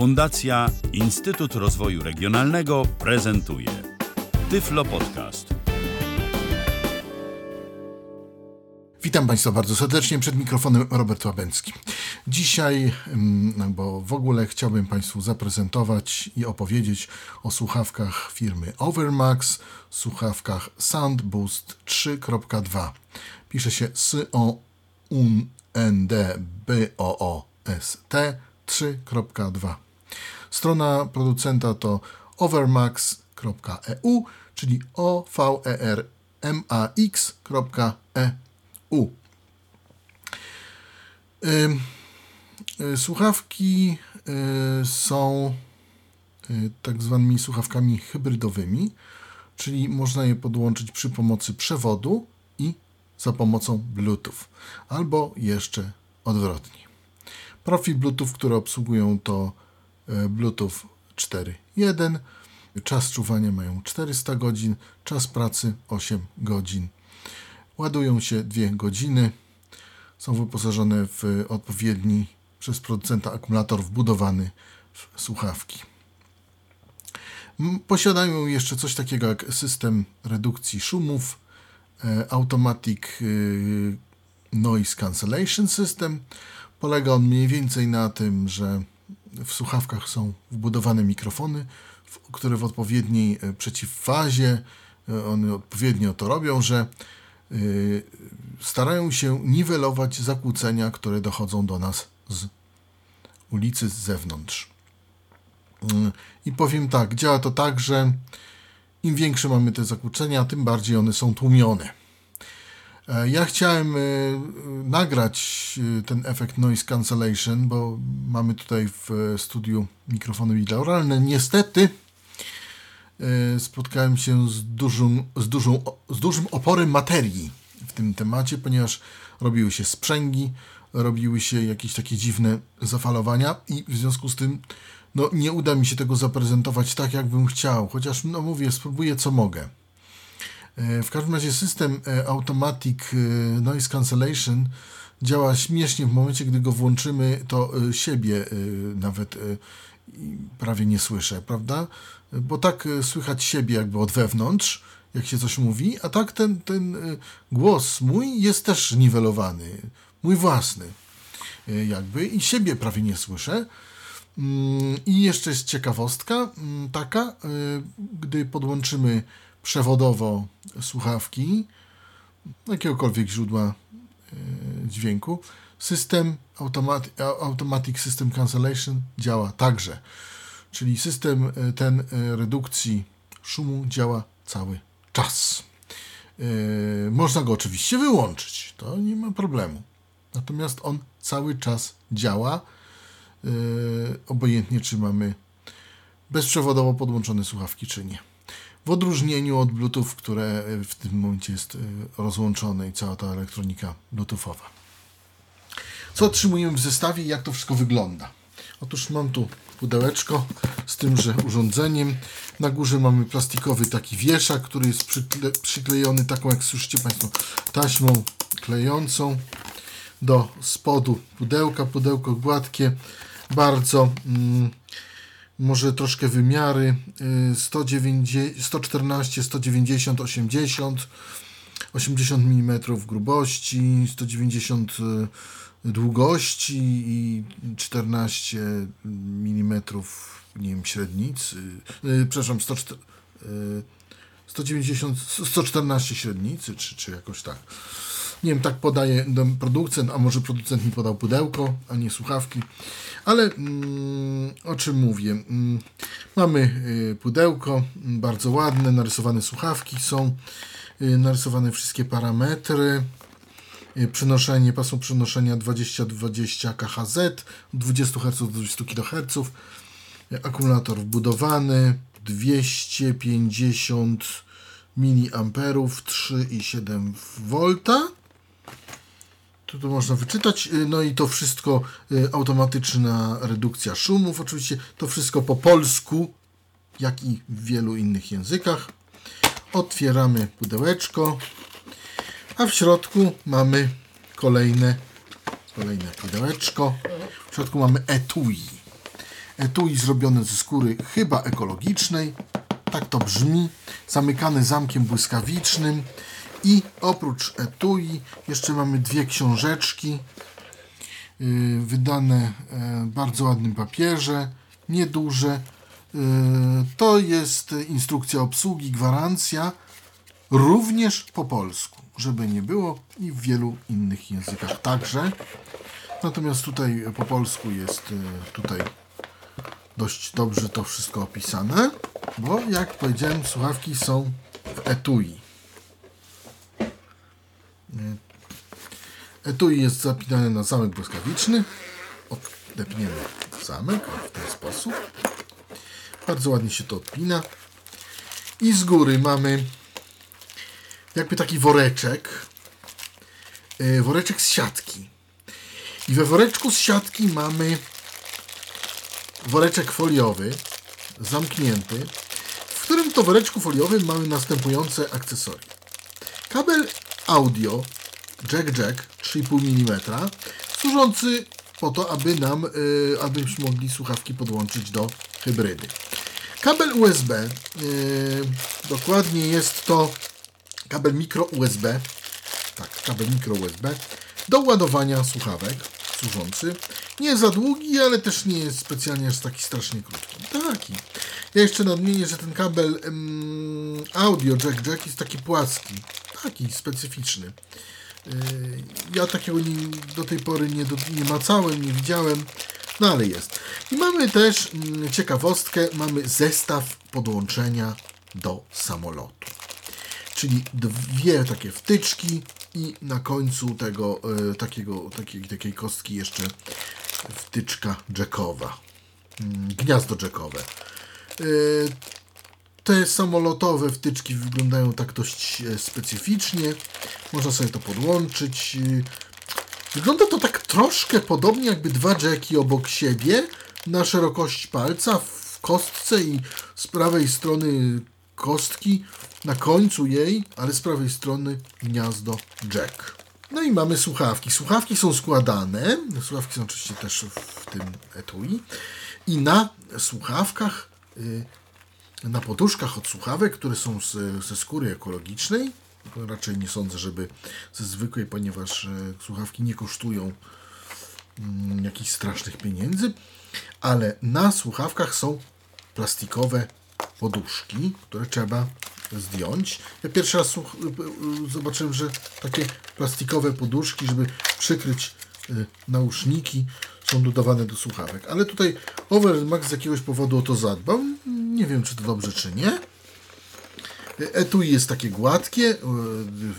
Fundacja Instytut Rozwoju Regionalnego prezentuje Tyflo Podcast. Witam Państwa bardzo serdecznie przed mikrofonem Robert Łabęcki. Dzisiaj, mm, bo w ogóle chciałbym Państwu zaprezentować i opowiedzieć o słuchawkach firmy Overmax, słuchawkach Soundboost 3.2. Pisze się S-O-U-N-D-B-O-O-S-T 3.2. Strona producenta to overmax.eu, czyli o v e r m a x.eu. Słuchawki y, są y, tak zwanymi słuchawkami hybrydowymi, czyli można je podłączyć przy pomocy przewodu i za pomocą Bluetooth, albo jeszcze odwrotnie. Profil Bluetooth, które obsługują to y, Bluetooth 4.1. Czas czuwania mają 400 godzin, czas pracy 8 godzin. Ładują się 2 godziny. Są wyposażone w odpowiedni przez producenta akumulator wbudowany w słuchawki. Posiadają jeszcze coś takiego jak system redukcji szumów, e, Automatic e, Noise Cancellation System. Polega on mniej więcej na tym, że w słuchawkach są wbudowane mikrofony, które w odpowiedniej e, przeciwfazie, one odpowiednio to robią, że starają się niwelować zakłócenia, które dochodzą do nas z ulicy z zewnątrz. Mm, I powiem tak, działa to tak, że im większe mamy te zakłócenia, tym bardziej one są tłumione. E, ja chciałem e, nagrać e, ten efekt noise cancellation, bo mamy tutaj w studiu mikrofony binauralne. Niestety spotkałem się z dużym, z, dużą, z dużym oporem materii w tym temacie, ponieważ robiły się sprzęgi, robiły się jakieś takie dziwne zafalowania i w związku z tym no, nie uda mi się tego zaprezentować tak, jakbym chciał, chociaż no mówię, spróbuję co mogę. E, w każdym razie system e, Automatic e, Noise Cancellation działa śmiesznie w momencie, gdy go włączymy, to siebie nawet prawie nie słyszę, prawda? Bo tak słychać siebie jakby od wewnątrz, jak się coś mówi, a tak ten, ten głos mój jest też niwelowany mój własny, jakby, i siebie prawie nie słyszę. Mm, I jeszcze jest ciekawostka mm, taka, gdy podłączymy przewodowo słuchawki jakiegokolwiek źródła e, dźwięku, system automatic, automatic System Cancellation działa także. Czyli system ten redukcji szumu działa cały czas. Można go oczywiście wyłączyć, to nie ma problemu. Natomiast on cały czas działa, obojętnie czy mamy bezprzewodowo podłączone słuchawki, czy nie. W odróżnieniu od Bluetooth, które w tym momencie jest yy, rozłączone i cała ta elektronika Bluetoothowa. Co otrzymujemy w zestawie i jak to wszystko wygląda? Otóż mam tu pudełeczko z tymże urządzeniem. Na górze mamy plastikowy taki wieszak, który jest przykle przyklejony taką, jak słyszycie Państwo, taśmą klejącą do spodu pudełka. Pudełko gładkie, bardzo mm, może troszkę wymiary 114, 190, 80 80 mm grubości, 190 y, długości i 14 mm nie wiem, średnicy, yy, przepraszam, 100, yy, 190, 114 średnicy, czy, czy jakoś tak. Nie wiem, tak podaje producent, a może producent mi podał pudełko, a nie słuchawki. Ale mm, o czym mówię? Mm, mamy y, pudełko, bardzo ładne, narysowane słuchawki są, y, narysowane wszystkie parametry. Y, przenoszenie, pasmo przenoszenia 20-20 KHZ, 20 Hz do 20 kHz. Akumulator wbudowany, 250 mA, 3,7 V tu, tu można wyczytać. Y, no i to wszystko y, automatyczna redukcja szumów. Oczywiście to wszystko po polsku, jak i w wielu innych językach. Otwieramy pudełeczko, a w środku mamy kolejne, kolejne pudełeczko. W środku mamy etui. etui zrobione ze skóry chyba ekologicznej. Tak to brzmi. Zamykane zamkiem błyskawicznym. I oprócz etui jeszcze mamy dwie książeczki yy, wydane w bardzo ładnym papierze, nieduże. Yy, to jest instrukcja obsługi, gwarancja, również po polsku, żeby nie było i w wielu innych językach także. Natomiast tutaj po polsku jest yy, tutaj dość dobrze to wszystko opisane, bo jak powiedziałem, słuchawki są w etui. Etui jest zapinane na zamek błyskawiczny. Odepniemy zamek w ten sposób. Bardzo ładnie się to odpina. I z góry mamy jakby taki woreczek. Yy, woreczek z siatki. I we woreczku z siatki mamy woreczek foliowy, zamknięty, w którym to woreczku foliowym mamy następujące akcesoria. Kabel audio jack-jack 3,5 mm, służący po to, aby nam, y, abyśmy mogli słuchawki podłączyć do hybrydy. Kabel USB, y, dokładnie jest to kabel mikro USB, tak, kabel mikro USB do ładowania słuchawek służący. Nie za długi, ale też nie jest specjalnie aż taki strasznie krótki. Taki. Ja jeszcze nadmienię, że ten kabel um, audio jack-jack jest taki płaski, taki specyficzny. Yy, ja takiego nie, do tej pory nie, nie macałem, nie widziałem, no ale jest. I mamy też mm, ciekawostkę, mamy zestaw podłączenia do samolotu. Czyli dwie takie wtyczki i na końcu tego y, takiego, takiej, takiej kostki jeszcze wtyczka jackowa. Mm, gniazdo jackowe. Y, te samolotowe wtyczki wyglądają tak dość e, specyficznie. Można sobie to podłączyć. Wygląda to tak troszkę podobnie, jakby dwa jacki obok siebie na szerokość palca w kostce i z prawej strony kostki, na końcu jej, ale z prawej strony gniazdo jack. No i mamy słuchawki. Słuchawki są składane. Słuchawki są oczywiście też w tym etui. I na słuchawkach y, na poduszkach od słuchawek, które są z, ze skóry ekologicznej. Raczej nie sądzę, żeby ze zwykłej, ponieważ e, słuchawki nie kosztują mm, jakichś strasznych pieniędzy, ale na słuchawkach są plastikowe poduszki, które trzeba zdjąć. Ja pierwszy raz e, e, zobaczyłem, że takie plastikowe poduszki, żeby przykryć nauszniki, są dodawane do słuchawek. Ale tutaj Overmax z jakiegoś powodu o to zadbał. Nie wiem, czy to dobrze, czy nie. Etui jest takie gładkie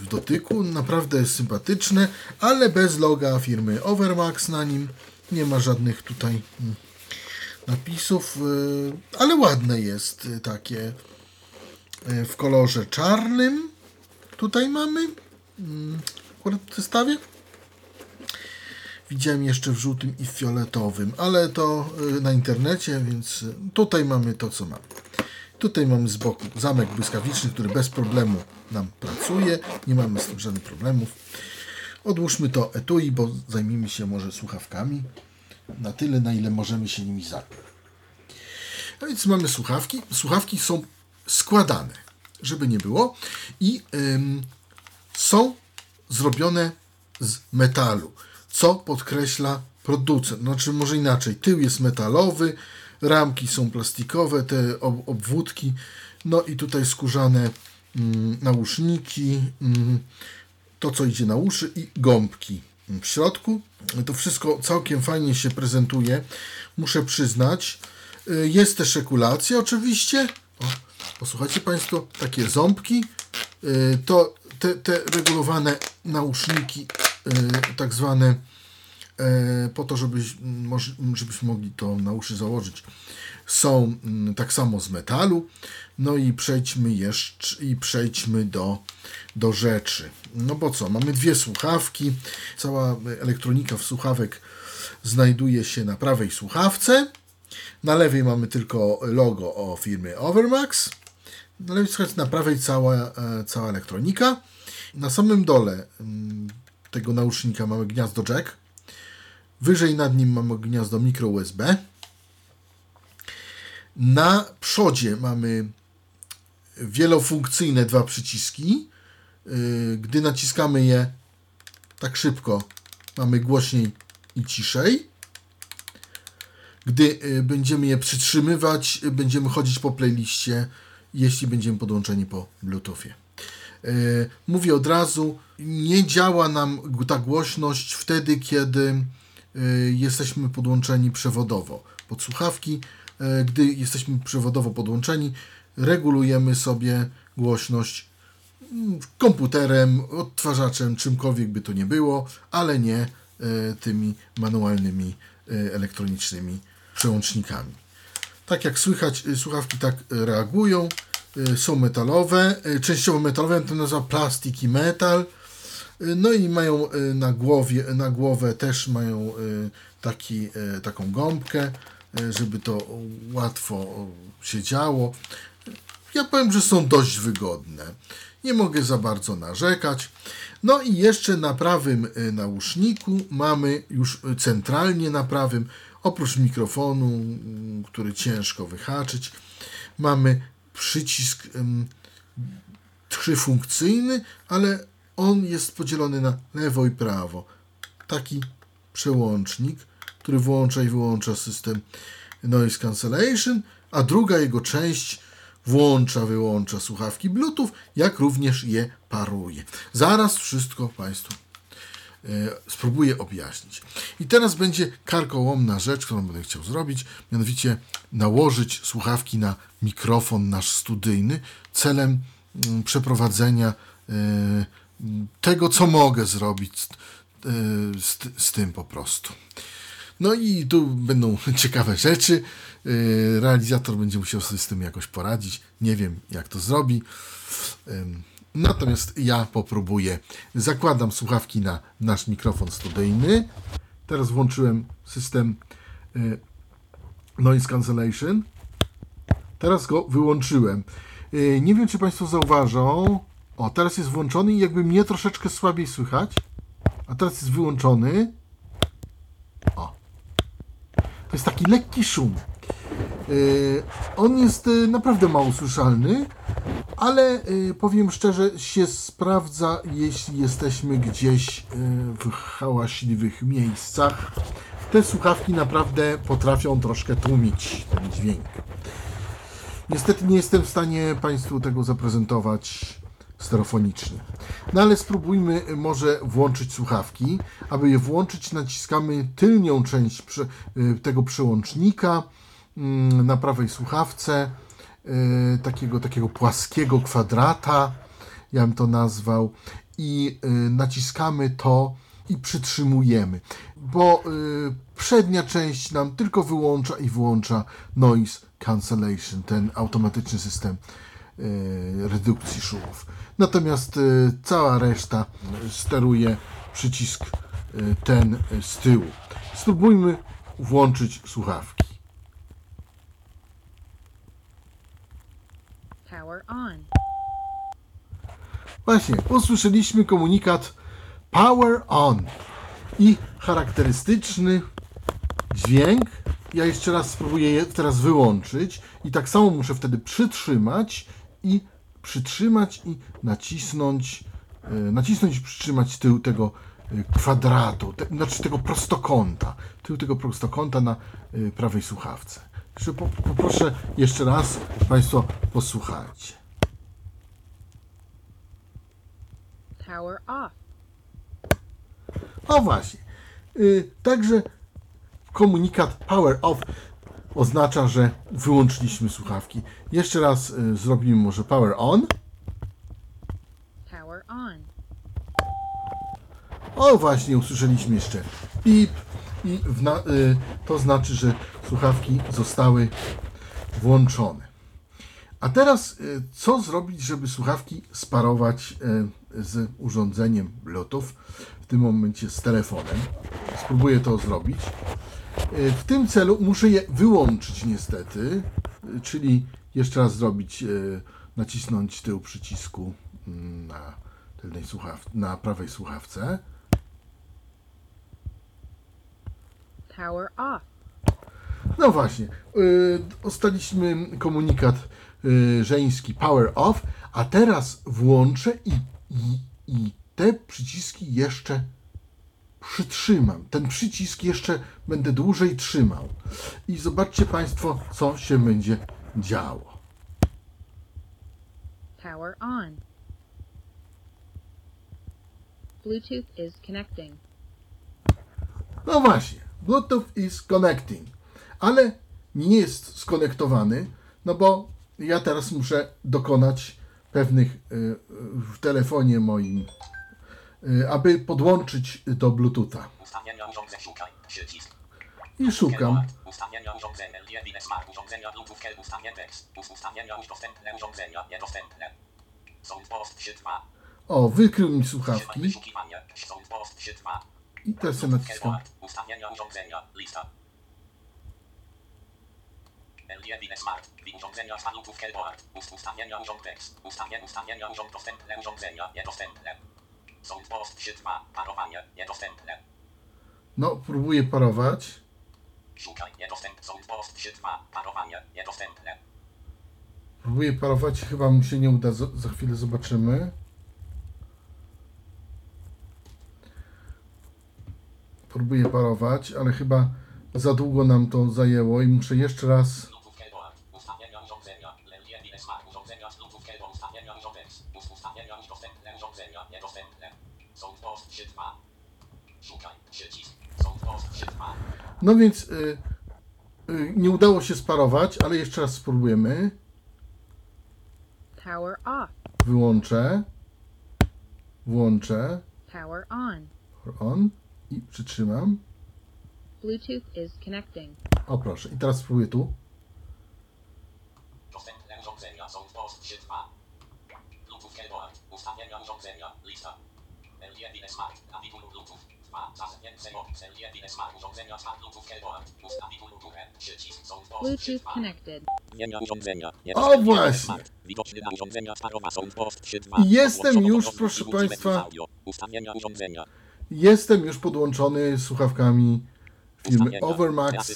w dotyku, naprawdę jest sympatyczne, ale bez loga firmy Overmax na nim. Nie ma żadnych tutaj mm, napisów, e, ale ładne jest takie e, w kolorze czarnym. Tutaj mamy mm, akurat w zestawie. Widziałem jeszcze w żółtym i fioletowym, ale to y, na internecie, więc y, tutaj mamy to, co mamy. Tutaj mamy z boku zamek błyskawiczny, który bez problemu nam pracuje. Nie mamy z tym żadnych problemów. Odłóżmy to etui, bo zajmijmy się może słuchawkami. Na tyle, na ile możemy się nimi zająć. No więc mamy słuchawki. Słuchawki są składane, żeby nie było. I ym, są zrobione z metalu co podkreśla producent. Znaczy, może inaczej, tył jest metalowy, ramki są plastikowe, te ob obwódki, no i tutaj skórzane mm, nauszniki, mm, to co idzie na uszy i gąbki w środku. To wszystko całkiem fajnie się prezentuje, muszę przyznać. Y, jest też regulacja oczywiście. O, posłuchajcie Państwo, takie ząbki. Y, to te, te regulowane nauszniki tak zwane y, po to, żebyś, żebyśmy mogli to na uszy założyć, są tak samo z metalu. No i przejdźmy jeszcze i przejdźmy do, do rzeczy. No bo co, mamy dwie słuchawki. Cała elektronika w słuchawek znajduje się na prawej słuchawce. Na lewej mamy tylko logo o firmie Overmax. Na lewej na prawej cała, e, cała elektronika. Na samym dole tego nausznika mamy gniazdo jack. Wyżej nad nim mamy gniazdo micro USB. Na przodzie mamy wielofunkcyjne dwa przyciski. Y, Gdy naciskamy je tak szybko, mamy głośniej i ciszej. Gdy y, będziemy je przytrzymywać, y, będziemy chodzić po playliście, jeśli będziemy podłączeni po Bluetoothie. Y, Mówię od razu, nie działa nam ta głośność wtedy, kiedy y, jesteśmy podłączeni przewodowo pod słuchawki. Y, Gdy jesteśmy przewodowo podłączeni, regulujemy sobie głośność mm, komputerem, odtwarzaczem, czymkolwiek by to nie było, ale nie e, tymi manualnymi e, elektronicznymi przełącznikami. Tak jak słychać, słuchawki tak reagują. Y, Są metalowe, y, częściowo metalowe, to nazywa plastik i metal. Y, No i mają na głowie, na głowę też mają taki, taką gąbkę, żeby to łatwo się działo. Ja powiem, że są dość wygodne. Nie mogę za bardzo narzekać. No i jeszcze na prawym nauszniku mamy już centralnie na prawym, oprócz mikrofonu, który ciężko wyhaczyć, mamy przycisk ym, trzyfunkcyjny, ale on jest podzielony na lewo i prawo. Taki przełącznik, który włącza i wyłącza system noise cancellation, a druga jego część włącza, wyłącza słuchawki Bluetooth, jak również je paruje. Zaraz wszystko Państwu spróbuję objaśnić. I teraz będzie karkołomna rzecz, którą będę chciał zrobić, mianowicie nałożyć słuchawki na mikrofon nasz studyjny celem mm, przeprowadzenia e, tego, co mogę zrobić z, e, z, z tym po prostu. No i tu będą ciekawe rzeczy. Realizator będzie musiał sobie z tym jakoś poradzić. Nie wiem, jak to zrobi. Natomiast ja popróbuję. Zakładam słuchawki na nasz mikrofon studyjny. Teraz włączyłem system yy, noise cancellation. Teraz go wyłączyłem. Yy, Nie wiem, czy Państwo zauważą. O, teraz jest włączony i jakby mnie troszeczkę słabiej słychać. A teraz jest wyłączony. O. To jest taki lekki szum. Yy, on jest yy, naprawdę mało słyszalny, ale yy, powiem szczerze, się sprawdza, jeśli jesteśmy gdzieś w hałaśliwych miejscach. Te słuchawki naprawdę potrafią troszkę tłumić ten dźwięk. Niestety nie jestem w stanie Państwu tego zaprezentować stereofonicznie. No ale spróbujmy może włączyć słuchawki. Aby je włączyć, naciskamy tylnią część tego przełącznika na prawej słuchawce, y, takiego, takiego płaskiego kwadrata, ja bym to nazwał, i y, naciskamy to i przytrzymujemy, bo y, przednia część nam tylko wyłącza i włącza noise cancellation, ten automatyczny system redukcji szumów. Natomiast cała reszta steruje przycisk ten z tyłu. Spróbujmy włączyć słuchawki. Power on. Właśnie, usłyszeliśmy komunikat Power On i charakterystyczny dźwięk. Ja jeszcze raz spróbuję je teraz wyłączyć i tak samo muszę wtedy przytrzymać i przytrzymać i nacisnąć, e, nacisnąć i przytrzymać tył tego e, kwadratu, te, znaczy tego prostokąta, tył tego prostokąta na e, prawej słuchawce. Po- Poproszę jeszcze raz, Państwo posłuchajcie. Power off. O właśnie. Y, także komunikat power off oznacza, że wyłączyliśmy słuchawki. Jeszcze raz y, zrobimy może power on. Power on. O właśnie, usłyszeliśmy jeszcze pip i na, y, to znaczy, że słuchawki zostały włączone. A teraz y, co zrobić, żeby słuchawki sparować y, z urządzeniem Bluetooth, w tym momencie z telefonem. Spróbuję to zrobić. Y, W tym celu muszę je wyłączyć niestety, czyli jeszcze raz zrobić, nacisnąć tył przycisku mm, na tylnej słuchaw- na prawej słuchawce. Power off. No właśnie, yy, dostaliśmy komunikat yy, żeński power off, a teraz włączę i, i, i te przyciski jeszcze przytrzymam. Ten przycisk jeszcze będę dłużej trzymał. I zobaczcie Państwo, co się będzie działo. Power on. Bluetooth is connecting. No właśnie, Bluetooth is connecting, ale nie jest skonektowany, no bo ja teraz muszę dokonać pewnych y, w telefonie moim, y, aby podłączyć do Bluetootha. Ustawienia. I szukam. Ustawienia urządzeń LDB Smart. Urządzenia Bluetooth. Ustawień tekst. Us- Ustawienia już dostępne. Urządzenia niedostępne. Soundpost 3.2. O, wykrył mi słuchawki wyszukiwanie. Soundpost 3.2. i teraz ja naciskam. Ustawienia urządzenia. Lista. Smart. Urządzenia z Kelboard. Ustawienia urząd tekst. Ustawienia ustawienia urząd dostępne. Urządzenia niedostępne. 3.2. Parowanie niedostępne. No, próbuję parować. Szukaj niedostępne. Soundpost 3.2. Parowanie niedostępne. Próbuję parować, chyba mu się nie uda, za chwilę zobaczymy. Próbuję parować, ale chyba za długo nam to zajęło i muszę jeszcze raz. No więc y, y, nie udało się sparować, ale jeszcze raz spróbujemy. Power off. Wyłączę. Włączę. Power on. On. I przytrzymam. Bluetooth is connecting. O proszę. I teraz spróbuję tu. Dostępne urządzenia. Soundpost 3.2. Bluetooth Keyboard. Ustawienia urządzenia. Lista. Smart. Bluetooth. 2. Zasunięte opis. LDB Smart. Urządzenia z Bluetooth Keyboard. Ustawigur Bluetooth. Przycisk. Soundpost Bluetooth 3.2. connected. Zmienia urządzenia. O, właśnie. Na urządzenia 3.2. I jestem już, proszę państwa. Ustawienia urządzenia. Jestem już podłączony słuchawkami firmy. Overmax. Y,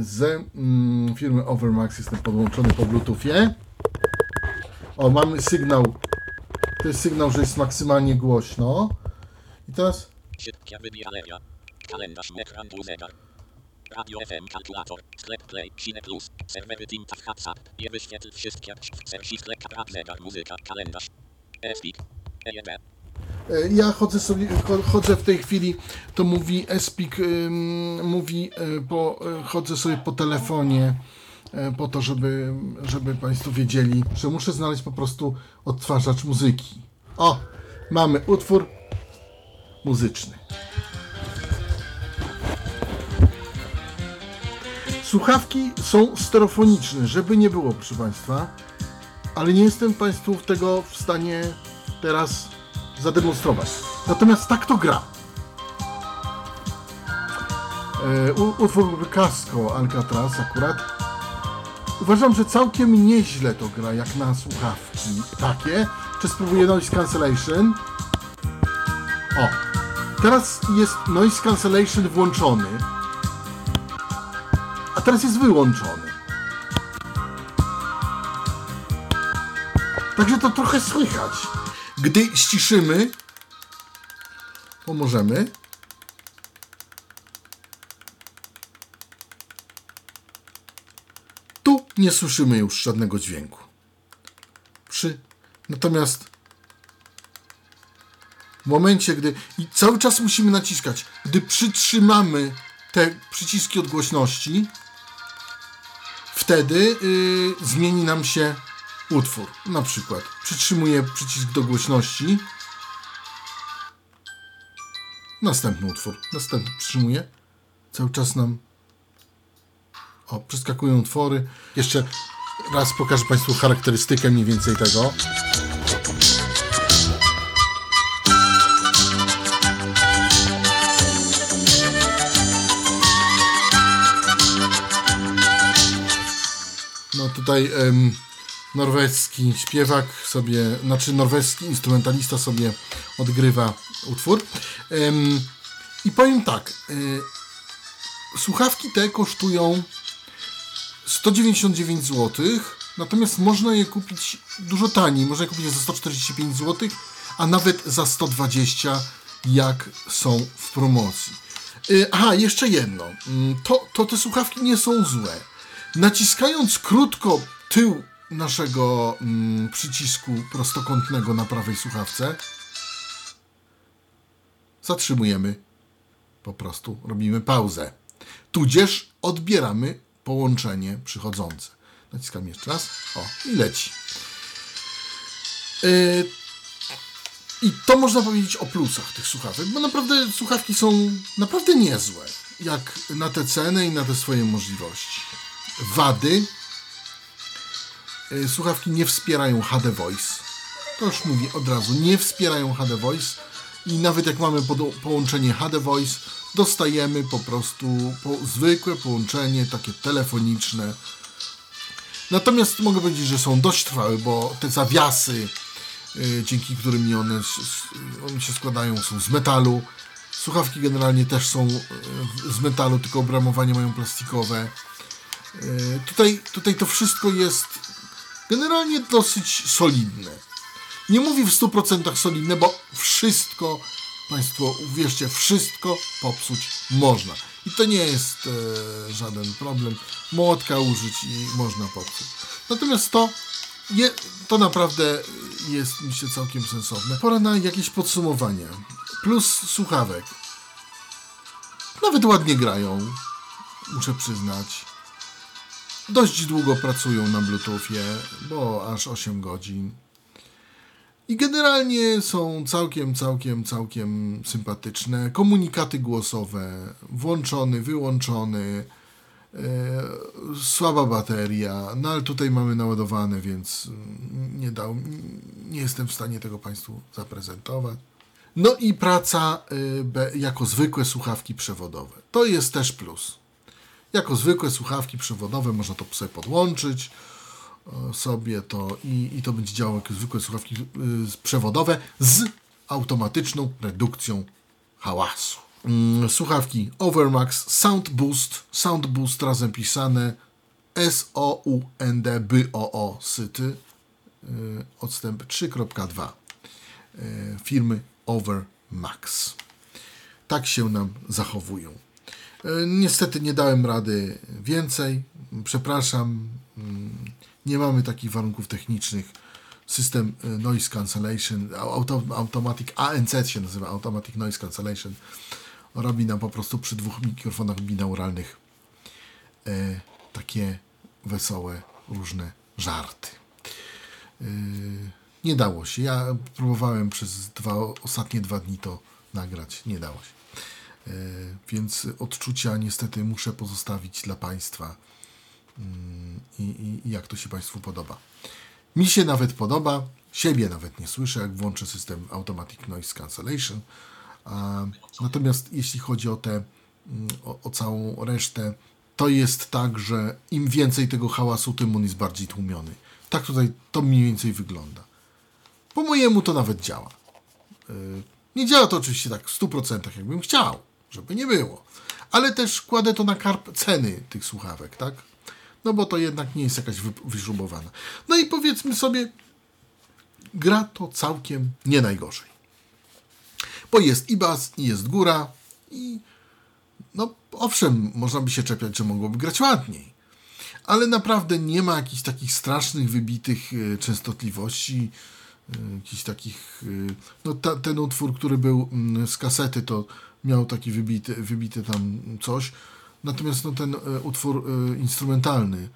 z mm, firmy Overmax jestem podłączony po Bluetoothie. O, mamy sygnał. To jest sygnał, że jest maksymalnie głośno. I teraz Szybkie wybierania. Kalendarz, ekran, zegar. Radio FM, kalkulator, sklep Play, Cine Plus, serwery Tinta WhatsApp, je wyświetl wszystkie, serwis sklep, rad, zegar, muzyka, kalendarz. EJB, e, ja chodzę sobie, cho- chodzę w tej chwili, to mówi Espik, mówi, y, po, y, chodzę sobie po telefonie y, po to, żeby, żeby Państwo wiedzieli, że muszę znaleźć po prostu odtwarzacz muzyki. O, mamy utwór muzyczny. Słuchawki są stereofoniczne, żeby nie było, proszę Państwa, ale nie jestem Państwu tego w stanie teraz zademonstrować. Natomiast tak to gra. E, utwór Casco Alcatraz akurat. Uważam, że całkiem nieźle to gra, jak na słuchawki takie. Czy spróbuję noise cancellation? O, teraz jest noise cancellation włączony, a teraz jest wyłączony. Także to trochę słychać. Gdy ściszymy, pomożemy. Tu nie słyszymy już żadnego dźwięku. Przy... Natomiast w momencie, gdy. I cały czas musimy naciskać. Gdy przytrzymamy te przyciski odgłośności, wtedy yy, zmieni nam się utwór. Na przykład przytrzymuję przycisk do głośności. Następny utwór. Następny przytrzymuję. Cały czas nam. O, przeskakują utwory. Jeszcze raz pokażę Państwu charakterystykę mniej więcej tego. Tutaj em, norweski śpiewak sobie, znaczy norweski instrumentalista sobie odgrywa utwór. Em, I powiem tak, y, słuchawki te kosztują 199 zł, natomiast można je kupić dużo taniej. Można je kupić za 145 zł, a nawet za 120, jak są w promocji. Y, Aha, jeszcze jedno. Mm, To, to te słuchawki nie są złe. Naciskając krótko tył naszego mm, przycisku prostokątnego na prawej słuchawce, zatrzymujemy. Po prostu robimy pauzę. Tudzież odbieramy połączenie przychodzące. Naciskam jeszcze raz. O, i leci. Yy, I to można powiedzieć o plusach tych słuchawek, bo naprawdę słuchawki są naprawdę niezłe. Jak na te ceny i na te swoje możliwości. Wady. Yy, Słuchawki nie wspierają HD Voice. To już mówię od razu. Nie wspierają HD Voice. I nawet jak mamy połączenie HD Voice, dostajemy po prostu po zwykłe połączenie, takie telefoniczne. Natomiast mogę powiedzieć, że są dość trwałe, bo te zawiasy, y, dzięki którym one, one się składają, są z metalu. Słuchawki generalnie też są y, z metalu, tylko obramowanie mają plastikowe. Y, Tutaj, tutaj to wszystko jest generalnie dosyć solidne. Nie mówię w 100% solidne, bo wszystko, Państwo, uwierzcie, wszystko popsuć można. I to nie jest e, żaden problem. Młotka użyć i można popsuć. Natomiast to, je, to naprawdę jest, myślę, całkiem sensowne. Pora na jakieś podsumowanie. Plus słuchawek. Nawet ładnie grają, muszę przyznać. Dość długo pracują na Bluetoothie, bo aż 8 godzin. I generalnie są całkiem, całkiem, całkiem sympatyczne. Komunikaty głosowe, włączony, wyłączony, e, słaba bateria, no ale tutaj mamy naładowane, więc nie, dał, nie jestem w stanie tego Państwu zaprezentować. No i praca be- jako zwykłe słuchawki przewodowe. To jest też plus. Jako zwykłe słuchawki przewodowe można to sobie podłączyć e, sobie to i, i to będzie działało jako zwykłe słuchawki y, przewodowe z automatyczną redukcją hałasu. Mm, Słuchawki Overmax Sound Boost, Sound Boost razem pisane S-O-U-N-D-B-O-O Syty, y, odstęp 3.2 y, firmy Overmax. Tak się nam zachowują. E, Niestety nie dałem rady więcej. Przepraszam. Mm, Nie mamy takich warunków technicznych. System e, Noise Cancellation, auto, Automatic ANC się nazywa, Automatic Noise Cancellation, robi nam po prostu przy dwóch mikrofonach binauralnych e, takie wesołe, różne żarty. E, nie dało się. Ja próbowałem przez dwa, ostatnie dwa dni to nagrać. Nie dało się. E, Więc odczucia niestety muszę pozostawić dla Państwa Mm, i, i, i jak to się Państwu podoba. Mi się nawet podoba, siebie nawet nie słyszę, jak włączę system Automatic Noise Cancellation. Natomiast jeśli chodzi o te, mm, o, o całą resztę, to jest tak, że im więcej tego hałasu, tym on jest bardziej tłumiony. Tak tutaj to mniej więcej wygląda. Po mojemu to nawet działa. Yy, Nie działa to oczywiście tak w 100% jakbym chciał, żeby nie było. Ale też kładę to na karp ceny tych słuchawek, tak? No bo to jednak nie jest jakaś wy- wyśrubowana. No i powiedzmy sobie, gra to całkiem nie najgorzej. Bo jest i bas, i jest góra, i no owszem, można by się czepiać, że mogłoby grać ładniej. Ale naprawdę nie ma jakichś takich strasznych, wybitych e, częstotliwości, e, jakichś takich... e, No ta, ten utwór, który był mm, z kasety, to miał taki wybity, wybity tam coś. Natomiast no, ten e, utwór e, instrumentalny,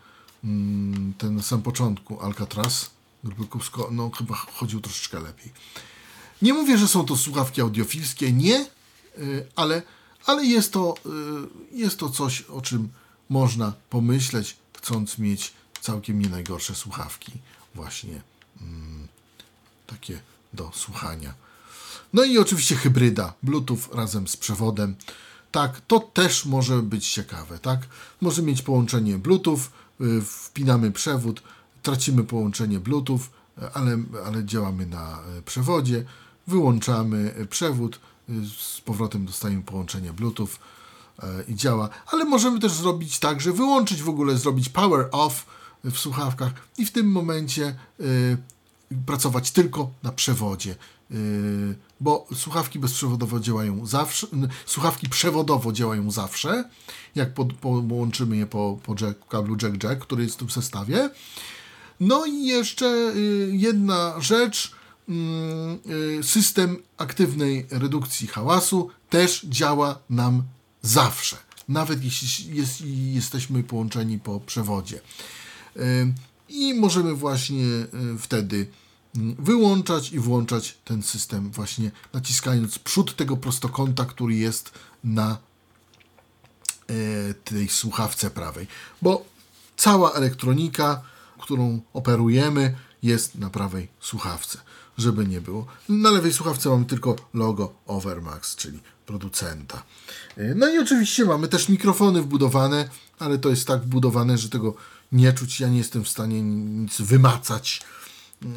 mm, ten samym początku, Alcatraz, grupy no chyba chodził troszeczkę lepiej. Nie mówię, że są to słuchawki audiofilskie, nie, y, ale, ale jest, to, jest to coś, o czym można pomyśleć, chcąc mieć całkiem nie najgorsze słuchawki, właśnie mm, takie do słuchania. No i oczywiście hybryda, Bluetooth razem z przewodem. Tak, to też może być ciekawe, tak? Może mieć połączenie Bluetooth, y, wpinamy przewód, tracimy połączenie Bluetooth, ale, ale działamy na y, przewodzie, wyłączamy y, przewód, y, z powrotem dostajemy połączenie Bluetooth, e, i działa. Ale możemy też zrobić tak, że wyłączyć w ogóle, zrobić power off w słuchawkach i w tym momencie pracować tylko na przewodzie. Y, bo słuchawki bezprzewodowo działają zawsze, słuchawki przewodowo działają zawsze, jak pod, połączymy je po, po jack, kablu jack-jack, który jest w zestawie. No i jeszcze y, jedna rzecz. mm, y, System aktywnej redukcji hałasu też działa nam zawsze, nawet jeśli jest, jesteśmy połączeni po przewodzie. I możemy właśnie wtedy wyłączać i włączać ten system właśnie naciskając przód tego prostokąta, który jest na e, tej słuchawce prawej, bo cała elektronika, którą operujemy, jest na prawej słuchawce, żeby nie było. Na lewej słuchawce mamy tylko logo Overmax, czyli producenta. E, No i oczywiście mamy też mikrofony wbudowane, ale to jest tak wbudowane, że tego nie czuć. Ja nie jestem w stanie nic wymacać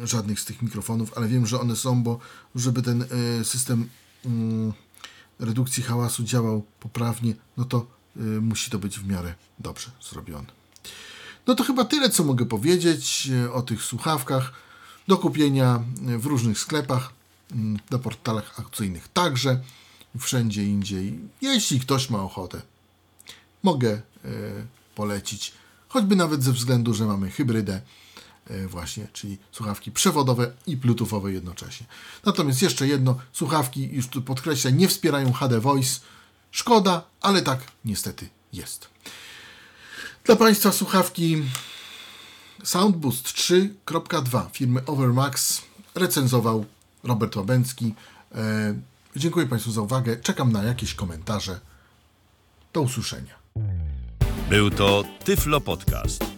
żadnych z tych mikrofonów, ale wiem, że one są, bo żeby ten e, system mm, redukcji hałasu działał poprawnie, no to y, musi to być w miarę dobrze zrobione. No to chyba tyle, co mogę powiedzieć y, o tych słuchawkach. Do kupienia w różnych sklepach, mm, na portalach aukcyjnych także, wszędzie indziej. Jeśli ktoś ma ochotę, mogę polecić, choćby nawet ze względu, że mamy hybrydę właśnie, czyli słuchawki przewodowe i bluetoothowe jednocześnie. Natomiast jeszcze jedno, słuchawki, już tu podkreślę, nie wspierają HD Voice. Szkoda, ale tak niestety jest. Dla Państwa słuchawki Soundboost 3.2 firmy Overmax recenzował Robert Łabęcki. E, dziękuję Państwu za uwagę. Czekam na jakieś komentarze. Do usłyszenia. Był to Tyflo Podcast.